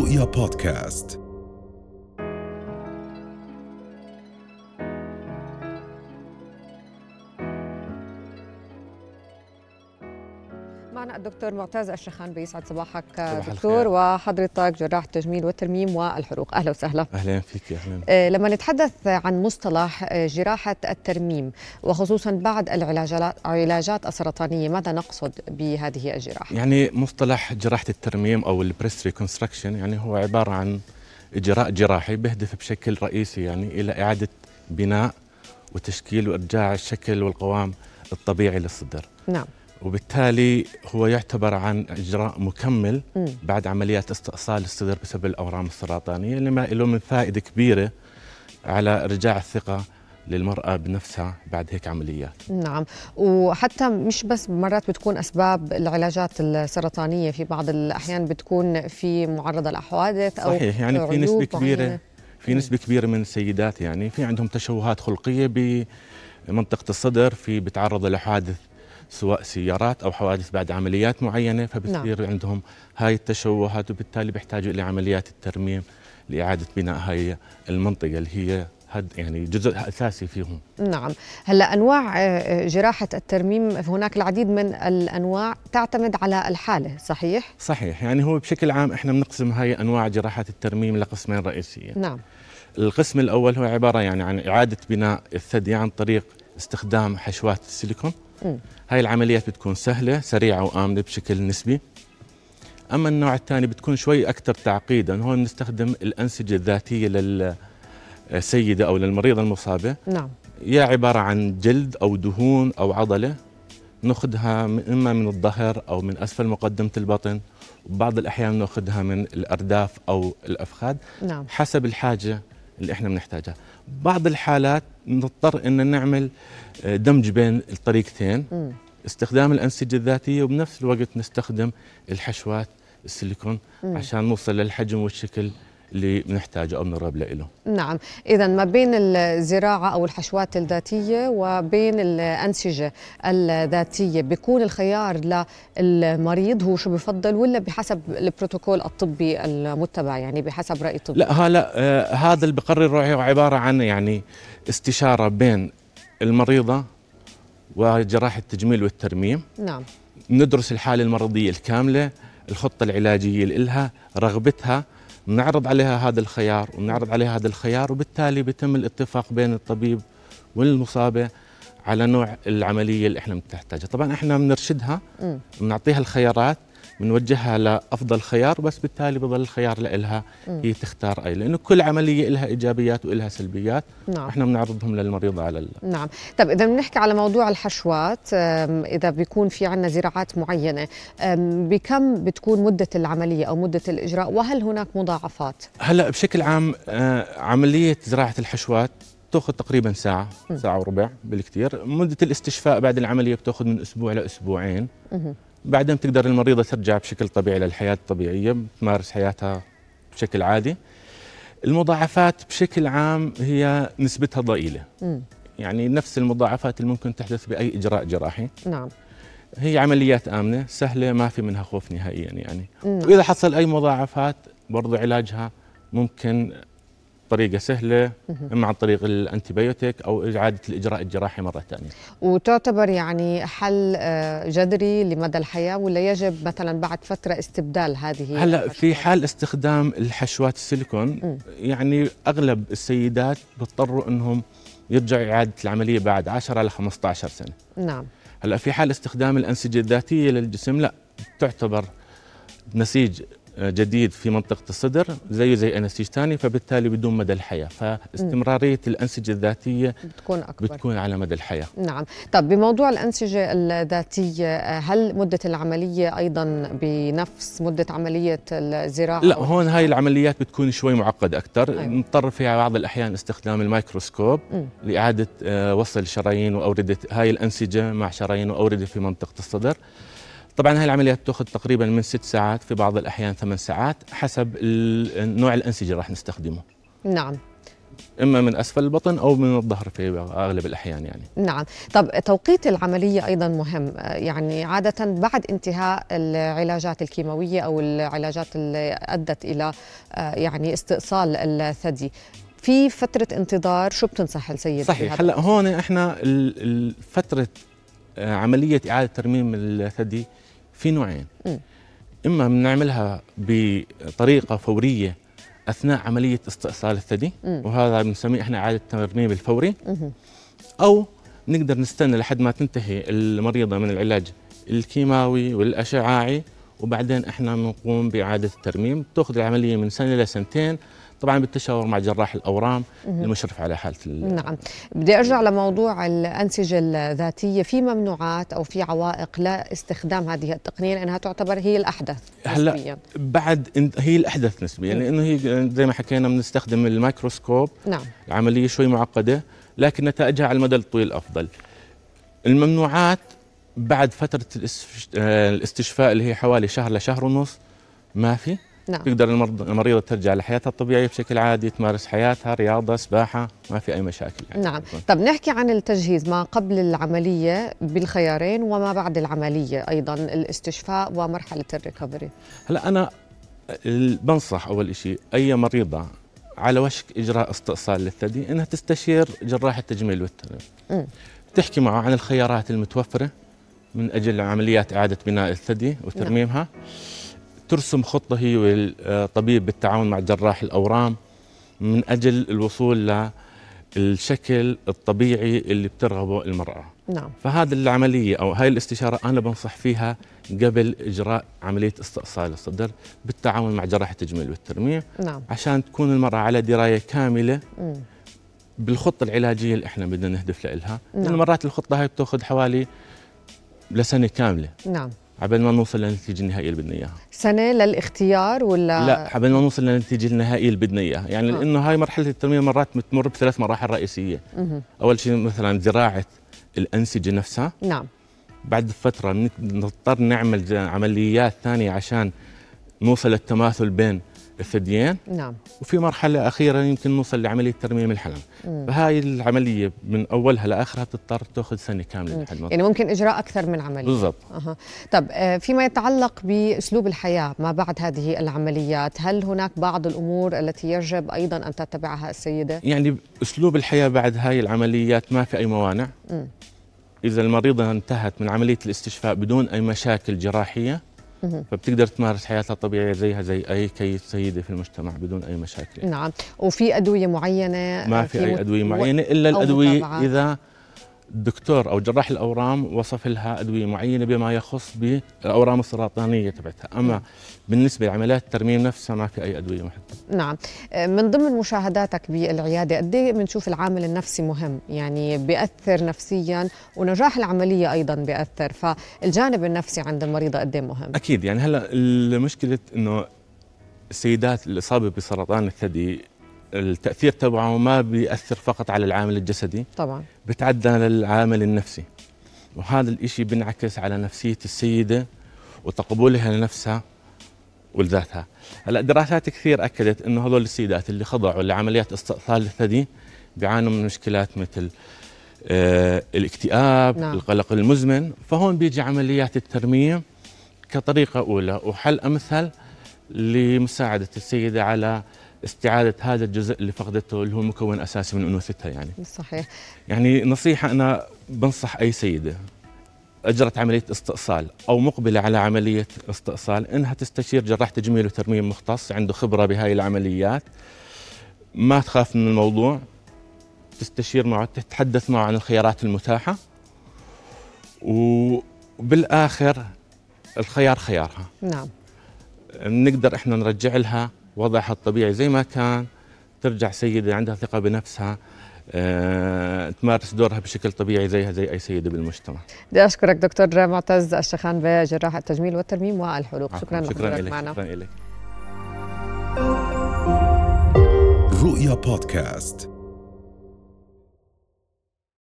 رؤيا بودكاست. الدكتور معتز الشخان بيسعد صباحك صباح دكتور الخير. وحضرتك جراح التجميل والترميم والحروق. أهلا وسهلا. أهلا فيك أهلا. آه، لما نتحدث عن مصطلح آه، جراحة الترميم وخصوصا بعد العلاجات السرطانية ماذا نقصد بهذه الجراحة؟ يعني مصطلح جراحة الترميم أو ال breast reconstruction يعني هو عبارة عن إجراء جراحي بيهدف بشكل رئيسي يعني إلى إعادة بناء وتشكيل وإرجاع الشكل والقوام الطبيعي للصدر. نعم. وبالتالي هو يعتبر عن إجراء مكمل. بعد عمليات استئصال الصدر بسبب الأورام السرطانية لما له من فائدة كبيرة على ارجاع الثقة للمرأة بنفسها بعد هيك عمليات نعم وحتى مش بس مرات بتكون أسباب العلاجات السرطانية في بعض الأحيان بتكون في معرضة لحوادث أو صحيح يعني في نسبة كبيرة معينة. في نسبة كبيرة من السيدات يعني في عندهم تشوهات خلقية بمنطقة الصدر في بتعرضوا لحوادث سواء سيارات أو حوادث بعد عمليات معينة فبتصير نعم. عندهم هاي التشوهات وبالتالي بيحتاجوا إلى عمليات الترميم لإعادة بناء هاي المنطقة اللي هي هد يعني جزء أساسي فيهم. نعم. هلأ أنواع آه، جراحة الترميم هناك العديد من الأنواع تعتمد على الحالة صحيح؟ صحيح. يعني هو بشكل عام إحنا بنقسم هاي أنواع جراحات الترميم لقسمين رئيسيين. نعم. القسم الأول هو عبارة يعني عن إعادة بناء الثدي عن طريق استخدام حشوات السيليكون. هاي العمليات بتكون سهلة سريعة وآمنة بشكل نسبي. أما النوع الثاني بتكون شوي أكثر تعقيدا. هون نستخدم الأنسجة الذاتية للسيدة أو للمريضة المصابة. نعم. يا عبارة عن جلد أو دهون أو عضلة. ناخذها إما من الظهر أو من أسفل مقدمة البطن. وبعض الأحيان ناخذها من الأرداف أو الأفخاذ. نعم. حسب الحاجة اللي إحنا بنحتاجها بعض الحالات نضطر إن نعمل آه، دمج بين الطريقتين. استخدام الأنسجة الذاتية وبنفس الوقت نستخدم الحشوات السيليكون. عشان نوصل للحجم والشكل اللي بنحتاجه أو بنرغب له نعم. اذا ما بين الزراعة أو الحشوات الذاتية وبين الأنسجة الذاتية بيكون الخيار للمريض هو شو بفضل ولا بحسب البروتوكول الطبي المتبع؟ يعني بحسب رأي طبي لا هلا آه هذا اللي بقرر هو عبارة عن يعني استشارة بين المريضة وجراح التجميل والترميم. نعم. ندرس الحالة المرضية الكاملة الخطة العلاجية اللي لها رغبتها نعرض عليها هذا الخيار ونعرض عليها هذا الخيار وبالتالي بيتم الاتفاق بين الطبيب والمصابة على نوع العملية اللي إحنا بنحتاجها طبعا إحنا بنرشدها. بنعطيها الخيارات بنوجهها لأفضل خيار بس بالتالي بضل الخيار لها. هي تختار أي لأنه كل عملية لها إيجابيات ولها سلبيات نعم إحنا بنعرضهم للمريضه على ال... نعم طب إذا بنحكي على موضوع الحشوات إذا بيكون في عنا زراعات معينة أم، بكم بتكون مدة العملية أو مدة الإجراء وهل هناك مضاعفات؟ هلأ بشكل عام آه، عملية زراعة الحشوات تأخذ تقريبا ساعة م. ساعة وربع بالكثير مدة الاستشفاء بعد العملية بتأخذ من أسبوع لأسبوعين مهم. بعدين بتقدر المريضة ترجع بشكل طبيعي للحياه الطبيعية بتمارس حياتها بشكل عادي. المضاعفات بشكل عام هي نسبتها ضئيلة. مم. يعني نفس المضاعفات اللي ممكن تحدث بأي إجراء جراحي. نعم. هي عمليات آمنة سهلة ما في منها خوف نهائيا يعني. مم. وإذا حصل أي مضاعفات برضو علاجها ممكن طريقة سهلة اما عن طريق الانتيبيوتيك أو إعادة الإجراء الجراحي مرة ثانية وتعتبر يعني حل آه، جذري لمدى الحياة ولا يجب مثلا بعد فترة استبدال هذه هلا في؟ حال استخدام الحشوات السيليكون. يعني أغلب السيدات بيضطروا إنهم يرجعوا إعادة العملية بعد 10 ل 15 سنة نعم هلا في حال استخدام الأنسجة الذاتية للجسم لا تعتبر نسيج جديد في منطقة الصدر زيه زي أي نسيج ثاني فبالتالي بدون مدى الحياة. فاستمرارية الأنسجة الذاتية بتكون أكبر. بتكون على مدى الحياة. نعم. طب بموضوع الأنسجة الذاتية هل مدة العملية أيضا بنفس مدة عملية الزراعة؟ لا هون هاي العمليات بتكون شوي معقدة أكثر أيوة. نضطر في بعض الأحيان استخدام الميكروسكوب مم. لإعادة آه، وصل شرايين وأوردة هاي الأنسجة مع شرايين وأوردة في منطقة الصدر. طبعا هاي العمليات تأخذ تقريبا من ست ساعات في بعض الأحيان ثمان ساعات حسب نوع الأنسجة راح نستخدمه. نعم. إما من أسفل البطن أو من الظهر في أغلب الأحيان يعني. نعم. طب توقيت العملية أيضا مهم. يعني عادة بعد انتهاء العلاجات الكيماوية أو العلاجات اللي أدت إلى يعني استئصال الثدي في فترة انتظار شو بتنصح السيد صحيح. هلأ هون إحنا فترة آه، عملية إعادة ترميم الثدي في نوعين م. إما بنعملها بطريقة فورية أثناء عملية استئصال الثدي م. وهذا بنسميه إحنا إعادة ترميم الفوري م. أو نقدر نستنى لحد ما تنتهي المريضة من العلاج الكيماوي والأشعاعي وبعدين إحنا بنقوم بإعادة الترميم تأخذ العملية من سنة لسنتين طبعا بالتشاور مع جراح الأورام المشرف على حالة نعم. بدي أرجع لموضوع الأنسجة الذاتية. في ممنوعات أو في عوائق لاستخدام هذه التقنية لأنها تعتبر هي الأحدث هلأ نسبيا. بعد هي الأحدث نسبيا لأنه هي زي ما حكينا بنستخدم الميكروسكوب. نعم. العملية شوي معقدة لكن نتائجها على المدى الطويل أفضل. الممنوعات بعد فترة آه، الاستشفاء اللي هي حوالي شهر لشهر ونص ما في. نعم. تقدر المريضة ترجع لحياتها الطبيعية بشكل عادي تمارس حياتها رياضة سباحة ما في أي مشاكل يعني. نعم طب نحكي عن التجهيز ما قبل العملية بالخيارين وما بعد العملية أيضا الاستشفاء ومرحلة ال recovery هلا أنا بنصح أول شيء أي مريضة على وشك إجراء استئصال للثدي أنها تستشير جراح التجميل والترميم تحكي معه عن الخيارات المتوفرة من أجل عمليات إعادة بناء الثدي وترميمها نعم. ترسم خطة هي والطبيب بالتعاون مع جراح الأورام من أجل الوصول للشكل الطبيعي اللي بترغبه المرأة نعم. فهذه العملية أو هاي الاستشارة أنا بنصح فيها قبل إجراء عملية استئصال الصدر بالتعاون مع جراح التجميل والترميم نعم. عشان تكون المرأة على دراية كاملة م. بالخطة العلاجية اللي إحنا بدنا نهدف لها نعم. مرات الخطة هاي بتأخذ حوالي لسنة كاملة نعم عبال ما نوصل للنتيجه النهائية اللي بدنا اياها سنة للاختيار ولا؟ لا عبال ما نوصل للنتيجه النهائية اللي بدنا اياها يعني آه. لأنه هاي مرحلة التنميه مرات بتمر بثلاث مراحل رئيسية. مه. أول شيء مثلا زراعة الأنسجة نفسها. نعم. بعد فترة نضطر نعمل عمليات ثانية عشان نوصل للتماثل بين الثديين نعم وفي مرحلة أخيرة يمكن نوصل لعملية ترميم الحلم مم. فهاي العملية من أولها لآخرها بتضطر تأخذ سنة كاملة لحد يعني ممكن إجراء أكثر من عملية بالضبط أه. طب فيما يتعلق بأسلوب الحياة ما بعد هذه العمليات هل هناك بعض الأمور التي يجب أيضا أن تتبعها السيدة؟ يعني أسلوب الحياة بعد هاي العمليات ما في أي موانع مم. إذا المريضة انتهت من عملية الاستشفاء بدون أي مشاكل جراحية فبتقدر تمارس حياتها الطبيعية زيها زي أي كي سيدة في المجتمع بدون أي مشاكل. نعم. وفي أدوية معينة؟ ما في, في أي أدوية معينة إلا الأدوية إذا الدكتور أو جراح الأورام وصف لها أدوية معينة بما يخص بالأورام السرطانية تبعتها. أما بالنسبة لعمليات الترميم نفسها ما في أي أدوية محددة. نعم. من ضمن مشاهداتك بالعيادة قد إيه بنشوف العامل النفسي مهم؟ يعني بيأثر نفسيا ونجاح العملية أيضا بيأثر. فالجانب النفسي عند المريضه قد إيه مهم؟ أكيد. يعني هلأ المشكلة إنه السيدات الاصابه بسرطان الثدي التأثير تبعه ما بيأثر فقط على العامل الجسدي طبعا. بتعدى للعامل النفسي. وهذا الإشي بينعكس على نفسية السيدة وتقبلها لنفسها ولذاتها. هلأ دراسات كثير أكدت إنه هذول السيدات اللي خضعوا لعمليات استئصال الثدي بيعانوا من مشكلات مثل آه الاكتئاب نعم. القلق المزمن. فهون بيجي عمليات الترميم كطريقة أولى. وحل أمثل لمساعدة السيدة على استعادة هذا الجزء اللي فقدته اللي هو مكون أساسي من أنوثتها يعني. صحيح. يعني نصيحة أنا بنصح أي سيدة أجرت عملية استئصال أو مقبلة على عملية استئصال إنها تستشير جراح تجميل وترميم مختص عنده خبرة بهاي العمليات. ما تخاف من الموضوع تستشير معه تتحدث معه عن الخيارات المتاحة. وبالآخر الخيار خيارها. نعم. نقدر إحنا نرجع لها وضعها الطبيعي زي ما كان ترجع سيدة عندها ثقة بنفسها أه، تمارس دورها بشكل طبيعي زيها زي أي سيدة بالمجتمع. بدي أشكرك دكتور معتز الشخان بجراحة التجميل والترميم والحلوق. شكرا شكرا لك معنا. شكرا لك. رؤيا بودكاست.